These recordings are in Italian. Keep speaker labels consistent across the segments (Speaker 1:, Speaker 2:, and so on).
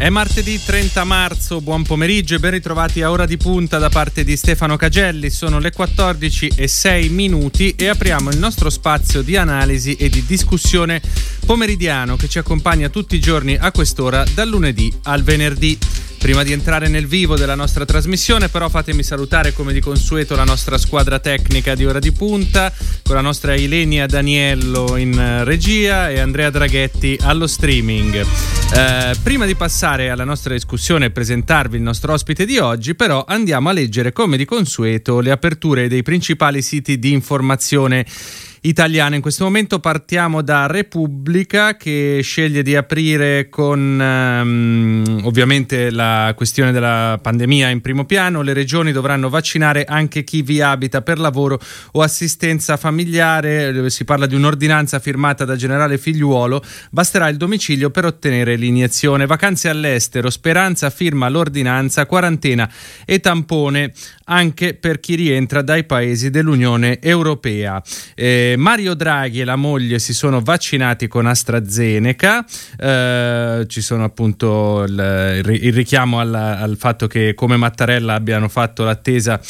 Speaker 1: È martedì 30 marzo, buon pomeriggio e ben ritrovati a Ora di Punta da parte di Stefano Cagelli. Sono le 14 e 6 minuti e apriamo il nostro spazio di analisi e di discussione pomeridiano che ci accompagna tutti i giorni a quest'ora dal lunedì al venerdì. Prima di entrare nel vivo della nostra trasmissione, però, fatemi salutare come di consueto la nostra squadra tecnica di ora di punta, con la nostra Ilenia Daniello in regia e Andrea Draghetti allo streaming. Eh, prima di passare alla nostra discussione e presentarvi il nostro ospite di oggi, però, andiamo a leggere come di consueto le aperture dei principali siti di informazione italiana. In questo momento partiamo da Repubblica che sceglie di aprire con um, ovviamente la questione della pandemia in primo piano. Le regioni dovranno vaccinare anche chi vi abita per lavoro o assistenza familiare. Si parla di un'ordinanza firmata da generale Figliuolo. Basterà il domicilio per ottenere l'iniezione. Vacanze all'estero. Speranza firma l'ordinanza, quarantena e tampone anche per chi rientra dai paesi dell'Unione Europea. Eh, Mario Draghi e la moglie si sono vaccinati con AstraZeneca, eh, ci sono appunto il, il richiamo al, al fatto che come Mattarella abbiano fatto l'attesa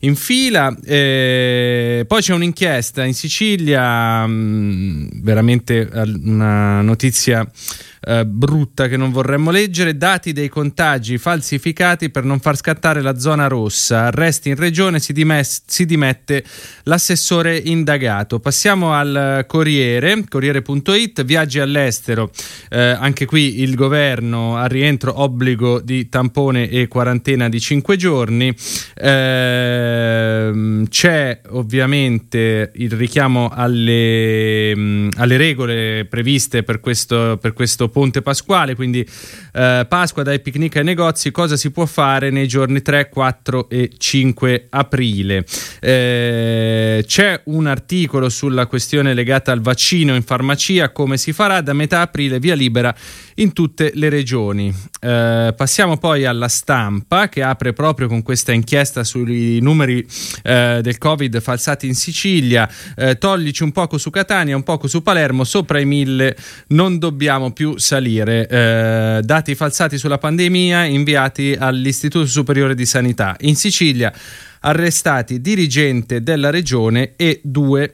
Speaker 1: in fila. Eh, poi c'è un'inchiesta in Sicilia, mh, mm, veramente una notizia eh, brutta che non vorremmo leggere, dati dei contagi falsificati per non far scattare la zona rossa, arresti in regione, si, dimes- si dimette l'assessore indagato. Passiamo al Corriere, Corriere.it, viaggi all'estero, eh, anche qui il governo a rientro obbligo di tampone e quarantena di 5 giorni, eh, c'è ovviamente il richiamo alle, mh, alle regole previste per questo, per questo Ponte Pasquale, quindi eh, Pasqua dai picnic ai negozi, cosa si può fare nei giorni 3, 4 e 5 aprile. Eh, c'è un articolo sulla questione legata al vaccino in farmacia, come si farà da metà aprile via libera in tutte le regioni. Eh, passiamo poi alla stampa che apre proprio con questa inchiesta sui numeri eh, del Covid falsati in Sicilia. Eh, toglici un poco su Catania, un poco su Palermo, sopra i mille non dobbiamo più salire. Eh, dati falsati sulla pandemia inviati all'Istituto Superiore di Sanità. In Sicilia arrestati dirigente della regione e due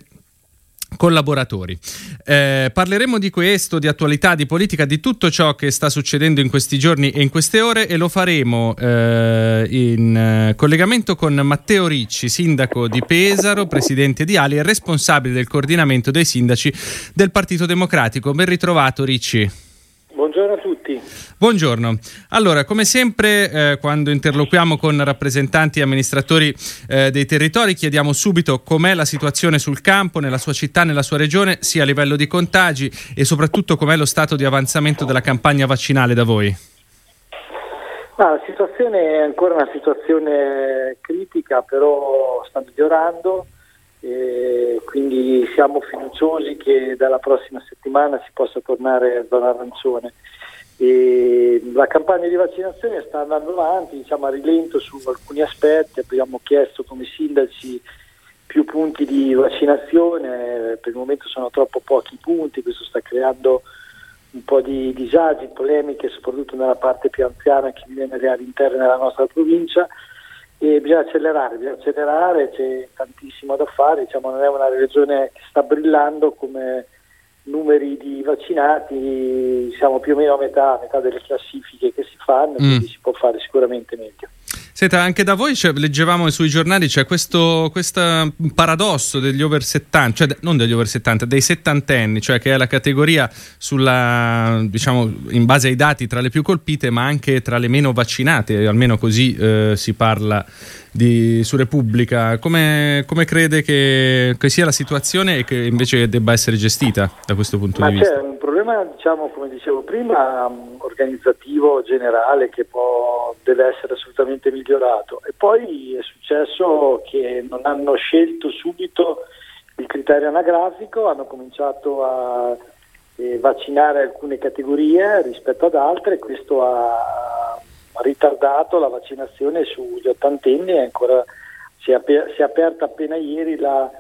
Speaker 1: collaboratori. Eh, parleremo di questo, di attualità, di politica, di tutto ciò che sta succedendo in questi giorni e in queste ore e lo faremo eh, in eh, collegamento con Matteo Ricci, sindaco di Pesaro, presidente di Ali e responsabile del coordinamento dei sindaci del Partito Democratico. Ben ritrovato Ricci.
Speaker 2: Buongiorno a tutti.
Speaker 1: Buongiorno. Allora, come sempre, eh, quando interloquiamo con rappresentanti e amministratori eh, dei territori, chiediamo subito com'è la situazione sul campo, nella sua città, nella sua regione, sia a livello di contagi e soprattutto com'è lo stato di avanzamento della campagna vaccinale da voi.
Speaker 2: Ah, la situazione è ancora una situazione critica, però sta migliorando quindi siamo fiduciosi che dalla prossima settimana si possa tornare a zona arancione. E la campagna di vaccinazione sta andando avanti, diciamo a rilento su alcuni aspetti, abbiamo chiesto come sindaci più punti di vaccinazione, per il momento sono troppo pochi punti, questo sta creando un po' di disagi, polemiche, soprattutto nella parte più anziana che vive nelle aree interne della nostra provincia e bisogna accelerare, bisogna accelerare, c'è tantissimo da fare, diciamo, non è una regione che sta brillando come numeri di vaccinati, siamo più o meno a metà, a metà delle classifiche che si fanno, mm. quindi si può fare sicuramente meglio.
Speaker 1: Senta, anche da voi cioè, leggevamo sui giornali c'è questo, questo paradosso degli over 70, cioè non degli over 70, dei settantenni, cioè che è la categoria sulla, diciamo, in base ai dati tra le più colpite, ma anche tra le meno vaccinate, almeno così eh, si parla di, su Repubblica. Come, come crede che, che, sia la situazione e che invece debba essere gestita da questo punto
Speaker 2: ma
Speaker 1: di vista?
Speaker 2: Problema, diciamo, come dicevo prima, organizzativo generale che può, deve essere assolutamente migliorato. E poi è successo che non hanno scelto subito il criterio anagrafico, hanno cominciato a eh, vaccinare alcune categorie rispetto ad altre, questo ha ritardato la vaccinazione sugli ottantenni ancora si è, aper- si è aperta appena ieri la,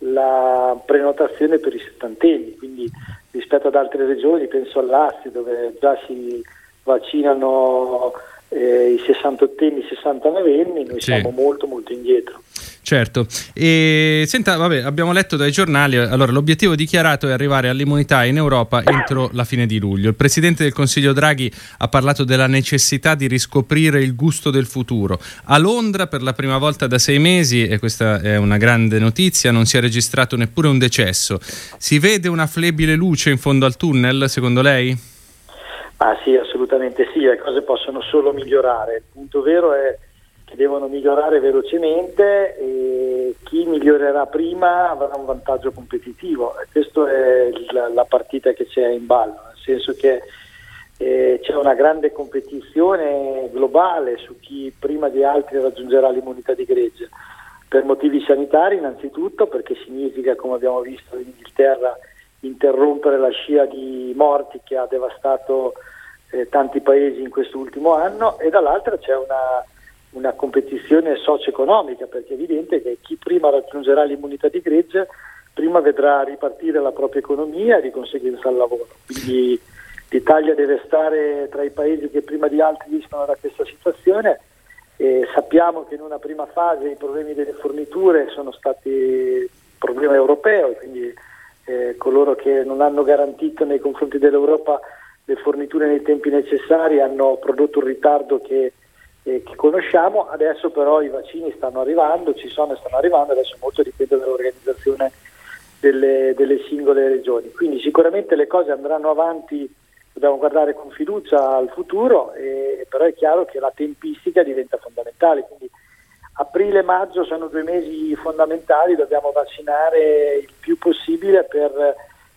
Speaker 2: la, prenotazione per i settantenni, quindi rispetto ad altre regioni, penso all'Asti dove già si vaccinano eh, i 68enni, i 69enni, noi sì. siamo molto molto indietro.
Speaker 1: Certo, e senta, vabbè, abbiamo letto dai giornali, allora l'obiettivo dichiarato è arrivare all'immunità in Europa entro la fine di luglio. Il Presidente del Consiglio Draghi ha parlato della necessità di riscoprire il gusto del futuro. A Londra per la prima volta da sei mesi, e questa è una grande notizia, non si è registrato neppure un decesso. Si vede una flebile luce in fondo al tunnel, secondo lei?
Speaker 2: Ah sì, assolutamente sì, le cose possono solo migliorare. Il punto vero è che devono migliorare velocemente e chi migliorerà prima avrà un vantaggio competitivo. Questa è la, la, partita che c'è in ballo, nel senso che eh, c'è una grande competizione globale su chi prima di altri raggiungerà l'immunità di gregge, per motivi sanitari innanzitutto perché significa, come abbiamo visto in Inghilterra, interrompere la scia di morti che ha devastato eh, tanti paesi in quest'ultimo anno e dall'altra c'è una una competizione socio-economica, perché è evidente che chi prima raggiungerà l'immunità di gregge prima vedrà ripartire la propria economia e di conseguenza il lavoro. Quindi l'Italia deve stare tra i paesi che prima di altri rischiano da questa situazione e sappiamo che in una prima fase i problemi delle forniture sono stati problema europeo, quindi eh, coloro che non hanno garantito nei confronti dell'Europa le forniture nei tempi necessari hanno prodotto un ritardo che eh, che conosciamo, adesso però i vaccini stanno arrivando, ci sono e stanno arrivando, adesso molto dipende dall'organizzazione delle, delle singole regioni. Quindi sicuramente le cose andranno avanti, dobbiamo guardare con fiducia al futuro, eh, però è chiaro che la tempistica diventa fondamentale. Quindi aprile e maggio sono due mesi fondamentali, dobbiamo vaccinare il più possibile per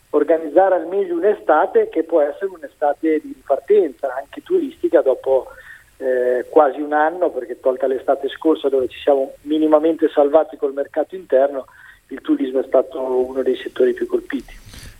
Speaker 2: organizzare al meglio un'estate che può essere un'estate di ripartenza, anche turistica, dopo eh, quasi un anno, perché tolta l'estate scorsa dove ci siamo minimamente salvati col mercato interno, il turismo è stato uno dei settori più colpiti.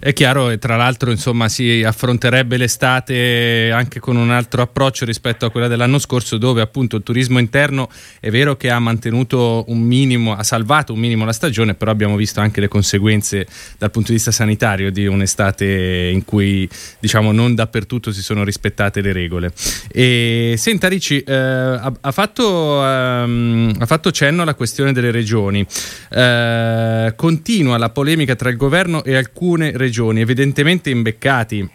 Speaker 1: È chiaro e tra l'altro insomma, si affronterebbe l'estate anche con un altro approccio rispetto a quella dell'anno scorso dove appunto il turismo interno è vero che ha mantenuto un minimo, ha salvato un minimo la stagione, però abbiamo visto anche le conseguenze dal punto di vista sanitario di un'estate in cui diciamo non dappertutto si sono rispettate le regole. E, senta Ricci, eh, ha, ha, fatto, ehm, ha, fatto, cenno alla questione delle regioni, eh, continua la polemica tra il governo e alcune regioni regioni evidentemente imbeccati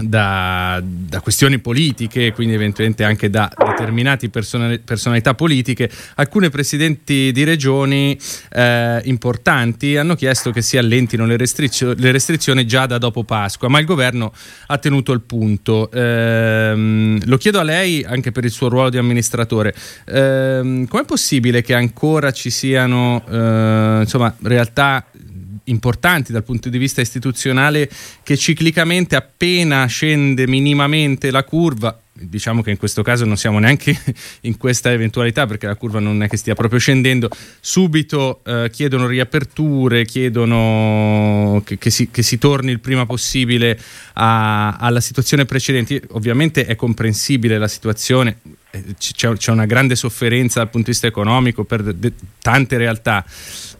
Speaker 1: da, da, questioni politiche, quindi eventualmente anche da determinate personali, personalità politiche, alcune presidenti di regioni eh, importanti hanno chiesto che si allentino le, restrizio- le, restrizioni già da dopo Pasqua, ma il governo ha tenuto il punto. Eh, lo chiedo a lei anche per il suo ruolo di amministratore. Eh, com'è possibile che ancora ci siano eh, insomma, realtà importanti dal punto di vista istituzionale che ciclicamente appena scende minimamente la curva diciamo che in questo caso non siamo neanche in questa eventualità perché la curva non è che stia proprio scendendo, subito eh, chiedono riaperture, chiedono che, che, si, che, si, torni il prima possibile a, alla situazione precedente. Ovviamente è comprensibile la situazione, eh, c'è, c'è, una grande sofferenza dal punto di vista economico per de, tante realtà,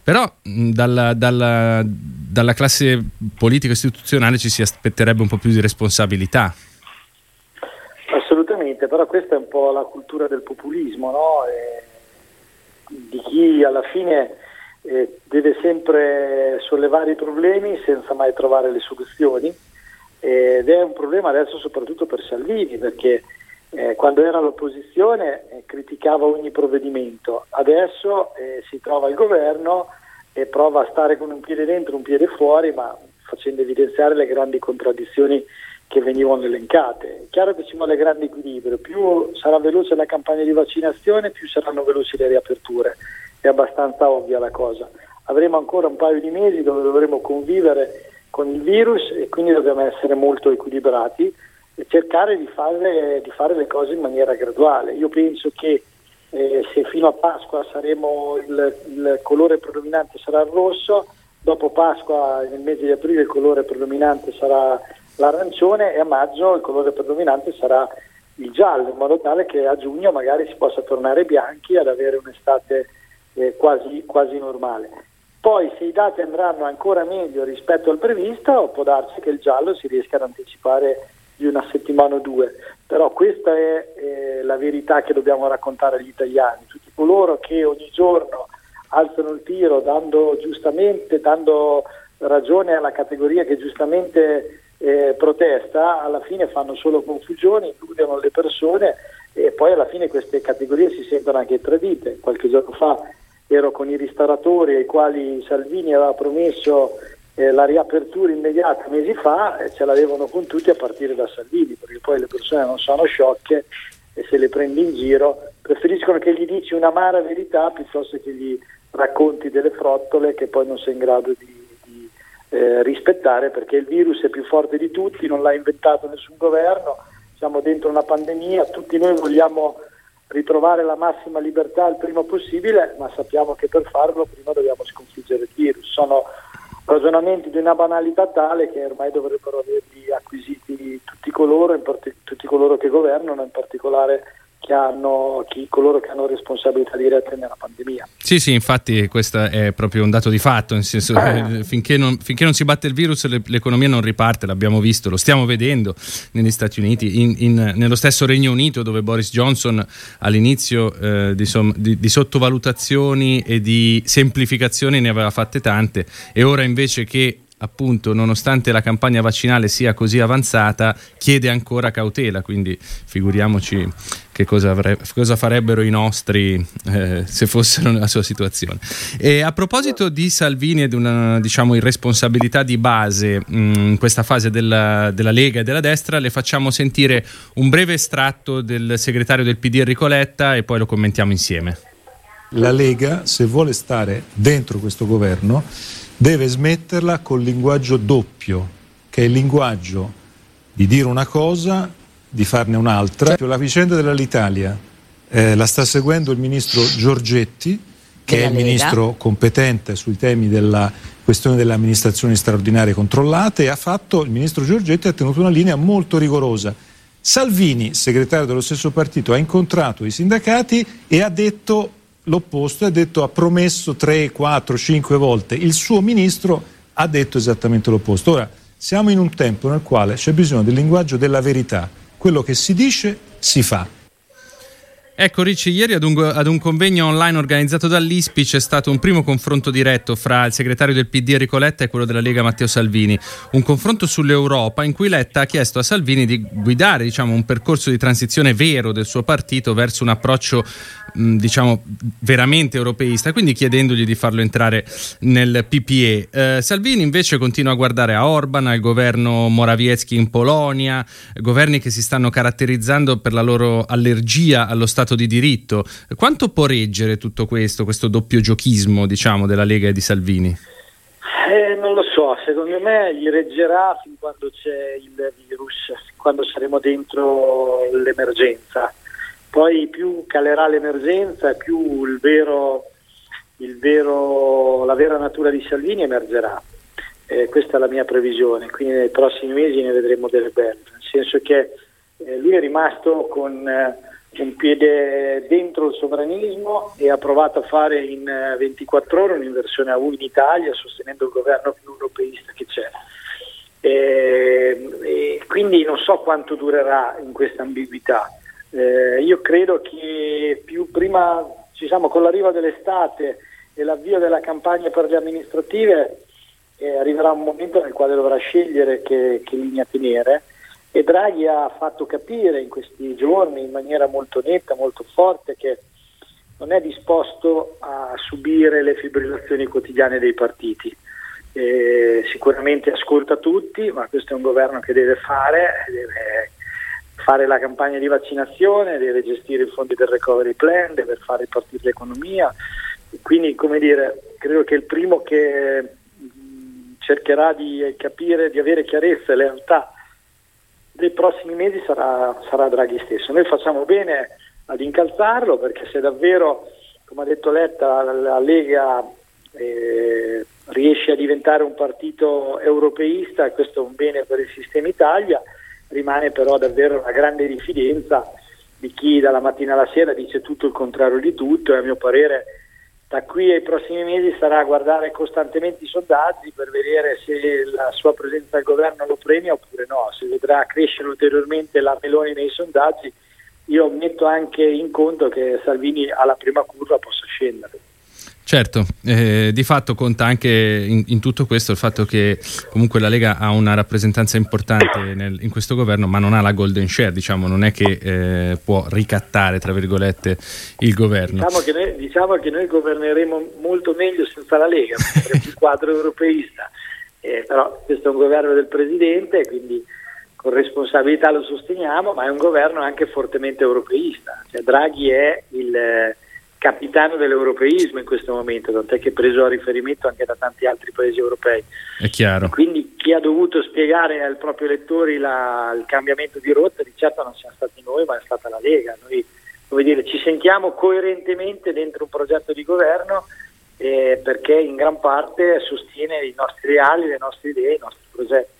Speaker 1: però dalla, dalla, dalla classe politica istituzionale ci si aspetterebbe un po' più di responsabilità.
Speaker 2: Assolutamente, però questa è un po' la cultura del populismo, no? di chi alla fine eh, deve sempre sollevare i problemi senza mai trovare le soluzioni ed è un problema adesso soprattutto per Salvini perché eh, quando era all'opposizione eh, criticava ogni provvedimento, adesso si trova al governo e prova a stare con un piede dentro e un piede fuori, ma facendo evidenziare le grandi contraddizioni che venivano elencate. È chiaro che ci vuole grande equilibrio, più sarà veloce la campagna di vaccinazione, più saranno veloci le riaperture, è abbastanza ovvia la cosa. Avremo ancora un paio di mesi dove dovremo convivere con il virus e quindi dobbiamo essere molto equilibrati e cercare di fare, di fare le cose in maniera graduale. Io penso che eh, se fino a Pasqua saremo il, il, colore predominante sarà il rosso, dopo Pasqua nel mese di aprile il colore predominante sarà l'arancione e a maggio il colore predominante sarà il giallo, in modo tale che a giugno magari si possa tornare bianchi ad avere un'estate eh, quasi, quasi normale. Poi se i dati andranno ancora meglio rispetto al previsto, può darsi che il giallo si riesca ad anticipare di una settimana o due, però questa è eh, la verità che dobbiamo raccontare agli italiani, tutti coloro che ogni giorno alzano il tiro dando giustamente, dando ragione alla categoria che giustamente eh, protesta, alla fine fanno solo confusione, illudono le persone e poi alla fine queste categorie si sentono anche tradite. Qualche giorno fa ero con i ristoratori ai quali Salvini aveva promesso eh, la riapertura immediata mesi fa e ce l'avevano con tutti a partire da Salvini, perché poi le persone non sono sciocche e se le prendi in giro preferiscono che gli dici un'amara verità piuttosto che gli racconti delle frottole che poi non sei in grado di eh, rispettare perché il virus è più forte di tutti, non l'ha inventato nessun governo, siamo dentro una pandemia, tutti noi vogliamo ritrovare la massima libertà il prima possibile, ma sappiamo che per farlo prima dobbiamo sconfiggere il virus. Sono ragionamenti di una banalità tale che ormai dovrebbero averli acquisiti tutti coloro, tutti coloro che governano, in particolare che hanno, chi, coloro che hanno responsabilità dirette nella pandemia.
Speaker 1: Sì, sì, infatti questo è proprio un dato di fatto, senso eh. finché, non, finché, non, si batte il virus le, l'economia non riparte, l'abbiamo visto, lo stiamo vedendo negli Stati Uniti, in, in, nello stesso Regno Unito dove Boris Johnson all'inizio eh, di, di, di sottovalutazioni e di semplificazioni ne aveva fatte tante e ora invece che appunto nonostante la campagna vaccinale sia così avanzata chiede ancora cautela quindi figuriamoci che cosa, avrebbe, cosa farebbero i nostri eh, se fossero nella sua situazione. E a proposito di Salvini e di una diciamo irresponsabilità di base mh, mm, in questa fase della, della, Lega e della destra le facciamo sentire un breve estratto del segretario del PD Enrico Letta e poi lo commentiamo insieme.
Speaker 3: La Lega se vuole stare dentro questo governo deve smetterla col linguaggio doppio, che è il linguaggio di dire una cosa, di farne un'altra. La vicenda dell'Alitalia eh, la sta seguendo il ministro Giorgetti, che è il ministro competente sui temi della questione delle amministrazioni straordinarie controllate e ha fatto, il ministro Giorgetti ha tenuto una linea molto rigorosa. Salvini, segretario dello stesso partito, ha incontrato i sindacati e ha detto l'opposto ha detto ha promesso 3, 4, 5 volte, il suo ministro ha detto esattamente l'opposto. Ora siamo in un tempo nel quale c'è bisogno del linguaggio della verità, quello che si dice si fa.
Speaker 1: Ecco Ricci, ieri ad un, ad un, convegno online organizzato dall'ISPI c'è stato un primo confronto diretto fra il segretario del PD Enrico Letta e quello della Lega Matteo Salvini, un confronto sull'Europa in cui Letta ha chiesto a Salvini di guidare diciamo, un percorso di transizione vero del suo partito verso un approccio diciamo veramente europeista, quindi chiedendogli di farlo entrare nel PPE. Eh, Salvini invece continua a guardare a Orban, al governo Morawiecki in Polonia, governi che si stanno caratterizzando per la loro allergia allo Stato di diritto. Quanto può reggere tutto questo, questo doppio giochismo diciamo, della Lega e di Salvini?
Speaker 2: Eh, non lo so, secondo me gli reggerà fin quando c'è il virus, quando saremo dentro l'emergenza poi più calerà l'emergenza, più il vero, il vero, la vera natura di Salvini emergerà. Eh, questa è la mia previsione, quindi nei prossimi mesi ne vedremo delle belle, nel senso che eh, lui è rimasto con eh, un piede dentro il sovranismo e ha provato a fare in 24 ore un'inversione a U in Italia sostenendo il governo più europeista che c'è. Eh, quindi non so quanto durerà in questa ambiguità. Eh, io credo che più prima, diciamo, con l'arrivo dell'estate e l'avvio della campagna per le amministrative eh, arriverà un momento nel quale dovrà scegliere che, che linea tenere e Draghi ha fatto capire in questi giorni in maniera molto netta, molto forte che non è disposto a subire le fibrillazioni quotidiane dei partiti. Eh, sicuramente ascolta tutti, ma questo è un governo che deve fare, deve fare la campagna di vaccinazione, deve gestire i fondi del recovery plan, deve fare partire l'economia. Quindi, come dire, credo che il primo che cercherà di capire, di avere chiarezza e lealtà dei prossimi mesi sarà, sarà Draghi stesso. Noi facciamo bene ad incalzarlo perché se davvero, come ha detto Letta, la Lega eh, riesce a diventare un partito europeista, questo è un bene per il sistema Italia rimane però davvero una grande diffidenza di chi dalla mattina alla sera dice tutto il contrario di tutto e a mio parere da qui ai prossimi mesi sarà a guardare costantemente i sondaggi per vedere se la sua presenza al governo lo premia oppure no, se vedrà crescere ulteriormente la Meloni nei sondaggi io metto anche in conto che Salvini alla prima curva possa scendere.
Speaker 1: Certo, eh, di fatto conta anche in, in, tutto questo il fatto che comunque la Lega ha una rappresentanza importante nel, in questo governo, ma non ha la golden share, diciamo, non è che eh, può ricattare, tra virgolette, il governo.
Speaker 2: Diciamo che noi, diciamo che noi governeremo molto meglio senza la Lega, perché il quadro europeista, eh, però questo è un governo del Presidente, quindi con responsabilità lo sosteniamo, ma è un governo anche fortemente europeista. Cioè, Draghi è il capitano dell'europeismo in questo momento, tant'è che è preso a riferimento anche da tanti altri paesi europei.
Speaker 1: È chiaro.
Speaker 2: Quindi chi ha dovuto spiegare ai propri elettori la, il cambiamento di rotta, di certo non siamo stati noi, ma è stata la Lega. Noi dire, ci sentiamo coerentemente dentro un progetto di governo eh, perché in gran parte sostiene i nostri ideali, le nostre idee, i nostri progetti.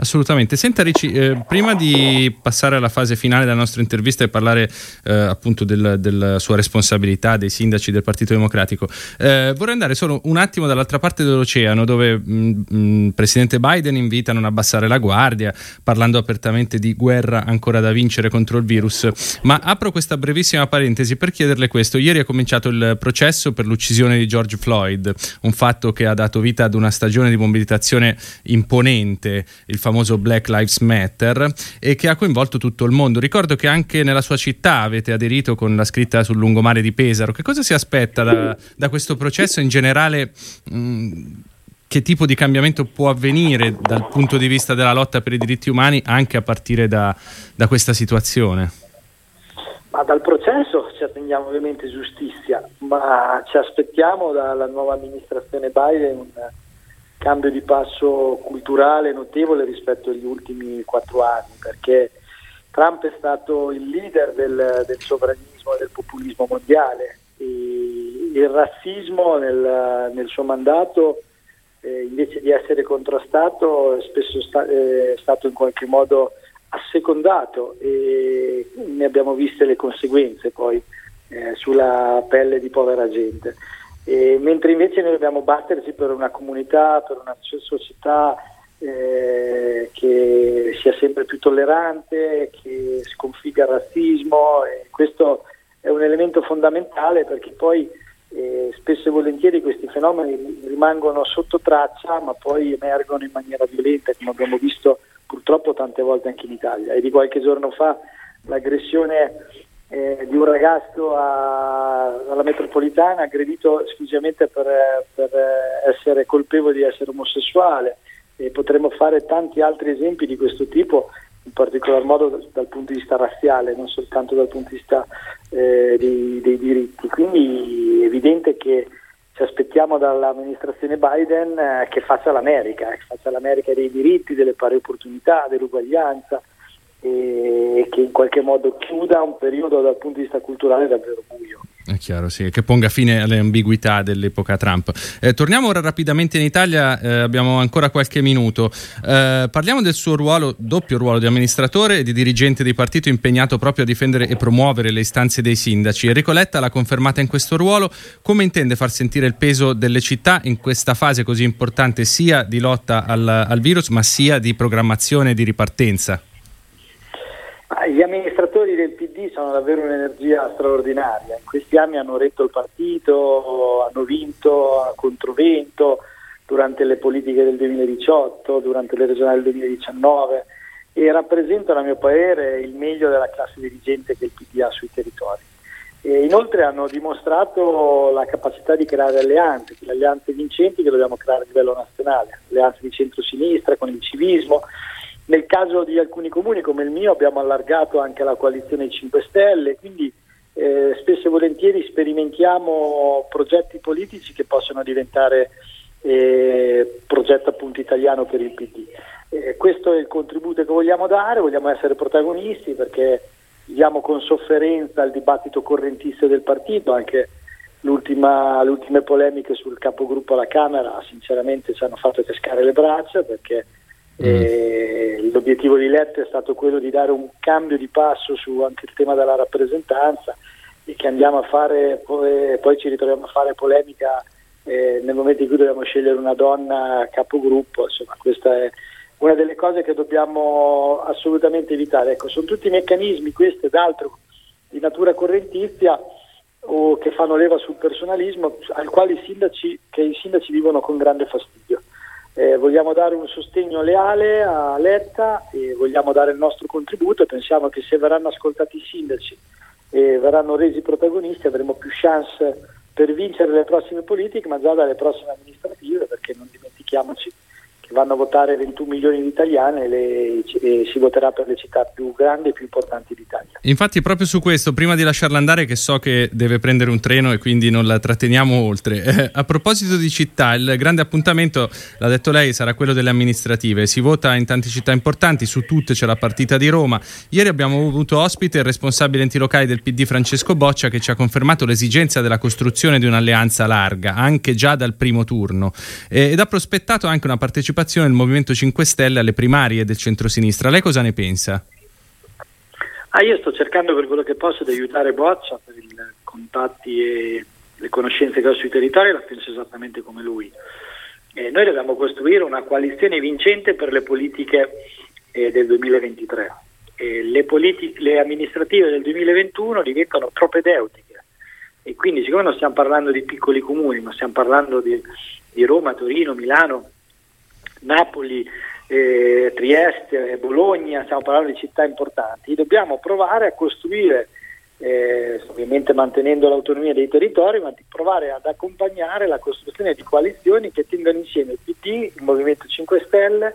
Speaker 1: Assolutamente. Senta Ricci, eh, prima di passare alla fase finale della nostra intervista e parlare eh, appunto del, della sua responsabilità, dei sindaci del Partito Democratico, eh, vorrei andare solo un attimo dall'altra parte dell'oceano dove il mm, mm, Presidente Biden invita a non abbassare la guardia, parlando apertamente di guerra ancora da vincere contro il virus. Ma apro questa brevissima parentesi per chiederle questo. Ieri è cominciato il processo per l'uccisione di George Floyd, un fatto che ha dato vita ad una stagione di mobilitazione imponente, il famoso Black Lives Matter e che ha coinvolto tutto il mondo. Ricordo che anche nella sua città avete aderito con la scritta sul lungomare di Pesaro. Che cosa si aspetta da, da questo processo in generale? Mh, mm, che tipo di cambiamento può avvenire dal punto di vista della lotta per i diritti umani anche a partire da, da questa situazione?
Speaker 2: Ma dal processo ci attendiamo ovviamente giustizia, ma ci aspettiamo dalla nuova amministrazione Biden cambio di passo culturale notevole rispetto agli ultimi quattro anni, perché Trump è stato il leader del, del sovranismo e del populismo mondiale. E il razzismo nel, nel suo mandato, eh, invece di essere contrastato, è spesso sta, è stato in qualche modo assecondato e ne abbiamo viste le conseguenze poi eh, sulla pelle di povera gente. E, mentre invece noi dobbiamo batterci per una comunità, per una società eh, che sia sempre più tollerante, che sconfigga il razzismo e questo è un elemento fondamentale perché poi eh, spesso e volentieri questi fenomeni rimangono sotto traccia ma poi emergono in maniera violenta come abbiamo visto purtroppo tante volte anche in Italia. E di qualche giorno fa l'aggressione eh, di un ragazzo a, alla metropolitana aggredito esclusivamente per, per, essere colpevole di essere omosessuale. E potremmo fare tanti altri esempi di questo tipo in particolar modo dal, punto di vista razziale non soltanto dal punto di vista eh, dei, dei, diritti. Quindi è evidente che ci aspettiamo dall'amministrazione Biden eh, che faccia l'America che faccia l'America dei diritti, delle pari opportunità, dell'uguaglianza e che in qualche modo chiuda un periodo dal punto di vista culturale davvero buio.
Speaker 1: È chiaro, sì, che ponga fine alle ambiguità dell'epoca Trump. Eh, torniamo ora rapidamente in Italia, eh, abbiamo ancora qualche minuto. Eh, parliamo del suo ruolo, doppio ruolo di amministratore e di dirigente di partito impegnato proprio a difendere e promuovere le istanze dei sindaci. Enrico Letta l'ha confermata in questo ruolo. Come intende far sentire il peso delle città in questa fase così importante sia di lotta al, al virus ma sia di programmazione e di ripartenza?
Speaker 2: Gli amministratori del PD sono davvero un'energia straordinaria, in questi anni hanno retto il partito, hanno vinto a controvento durante le politiche del 2018, durante le regionali del 2019 e rappresentano a mio parere il meglio della classe dirigente che il PD ha sui territori. E inoltre hanno dimostrato la capacità di creare alleanze, le alleanze vincenti che dobbiamo creare a livello nazionale, alleanze di centro-sinistra con il civismo, nel caso di alcuni comuni come il mio abbiamo allargato anche la coalizione 5 Stelle, quindi eh, spesso e volentieri sperimentiamo progetti politici che possono diventare eh, progetto appunto italiano per il PD. Eh, questo è il contributo che vogliamo dare, vogliamo essere protagonisti perché viviamo con sofferenza il dibattito correntista del partito, anche le ultime polemiche sul capogruppo alla Camera sinceramente ci hanno fatto cascare le braccia perché Mm. l'obiettivo di Letta è stato quello di dare un cambio di passo su anche il tema della rappresentanza e che andiamo a fare, poi, ci ritroviamo a fare polemica eh, nel momento in cui dobbiamo scegliere una donna capogruppo, insomma questa è una delle cose che dobbiamo assolutamente evitare. Ecco, sono tutti meccanismi, questo ed altro, di natura correntizia o che fanno leva sul personalismo, al quale i sindaci, i sindaci vivono con grande fastidio. Eh, vogliamo dare un sostegno leale a Letta e vogliamo dare il nostro contributo. E pensiamo che se verranno ascoltati i sindaci e verranno resi protagonisti avremo più chance per vincere le prossime politiche ma già dalle prossime amministrative perché non dimentichiamoci vanno a votare 21 milioni di italiani e, si voterà per le città più grandi e più importanti d'Italia.
Speaker 1: Infatti proprio su questo, prima di lasciarla andare che so che deve prendere un treno e quindi non la tratteniamo oltre, eh, a proposito di città, il grande appuntamento, l'ha detto lei, sarà quello delle amministrative, si vota in tante città importanti, su tutte c'è la partita di Roma. Ieri abbiamo avuto ospite il responsabile enti locali del PD Francesco Boccia che ci ha confermato l'esigenza della costruzione di un'alleanza larga, anche già dal primo turno, eh, ed ha prospettato anche una partecipazione partecipazione del Movimento 5 Stelle alle primarie del centrosinistra. Lei cosa ne pensa?
Speaker 2: Ah, io sto cercando per quello che posso di aiutare Boccia per i contatti e le conoscenze che ho sui territori, la penso esattamente come lui. Eh, noi dobbiamo costruire una coalizione vincente per le politiche eh, del 2023. Eh, le, politi- le amministrative del 2021 diventano propedeutiche e quindi siccome non stiamo parlando di piccoli comuni, ma stiamo parlando di, di Roma, Torino, Milano, Napoli, eh, Trieste, Bologna, stiamo parlando di città importanti, dobbiamo provare a costruire, eh, ovviamente mantenendo l'autonomia dei territori, ma di provare ad accompagnare la costruzione di coalizioni che tengano insieme il PD, il Movimento 5 Stelle,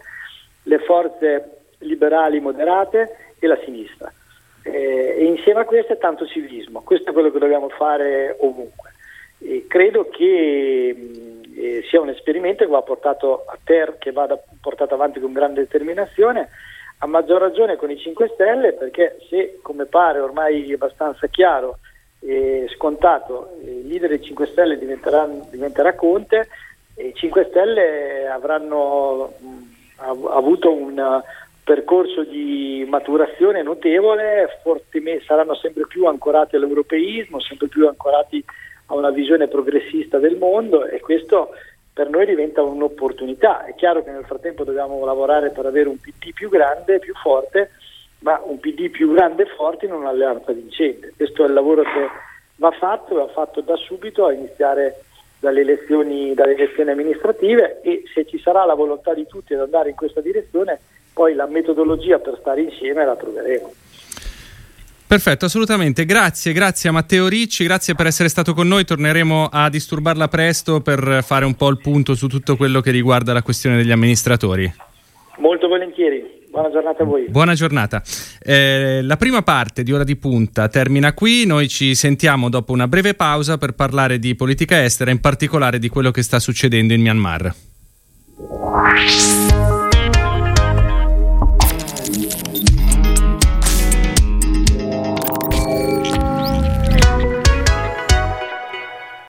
Speaker 2: le forze liberali moderate e la sinistra. Eh, e insieme a questo è tanto civismo, questo è quello che dobbiamo fare ovunque. E credo che sia un esperimento che va ter, che vada portato avanti con grande determinazione, a maggior ragione con i 5 Stelle, perché se, come pare ormai abbastanza chiaro e scontato, il leader dei 5 Stelle diventerà Conte, i 5 Stelle avranno mh, avuto un percorso di maturazione notevole, saranno sempre più ancorati all'europeismo, sempre più ancorati a una visione progressista del mondo e questo per noi diventa un'opportunità. È chiaro che nel frattempo dobbiamo lavorare per avere un PD più grande, più forte, ma un PD più grande e forte in un'alleanza vincente. Questo è il lavoro che va fatto, va fatto da subito a iniziare dalle elezioni, dalle elezioni amministrative e se ci sarà la volontà di tutti ad andare in questa direzione, poi la metodologia per stare insieme la troveremo.
Speaker 1: Perfetto, assolutamente. Grazie, grazie a Matteo Ricci, grazie per essere stato con noi. Torneremo a disturbarla presto per fare un po' il punto su tutto quello che riguarda la questione degli amministratori.
Speaker 2: Molto volentieri. Buona giornata a voi.
Speaker 1: Buona giornata. Eh, la prima parte di Ora di Punta termina qui. Noi ci sentiamo dopo una breve pausa per parlare di politica estera, in particolare di quello che sta succedendo in Myanmar.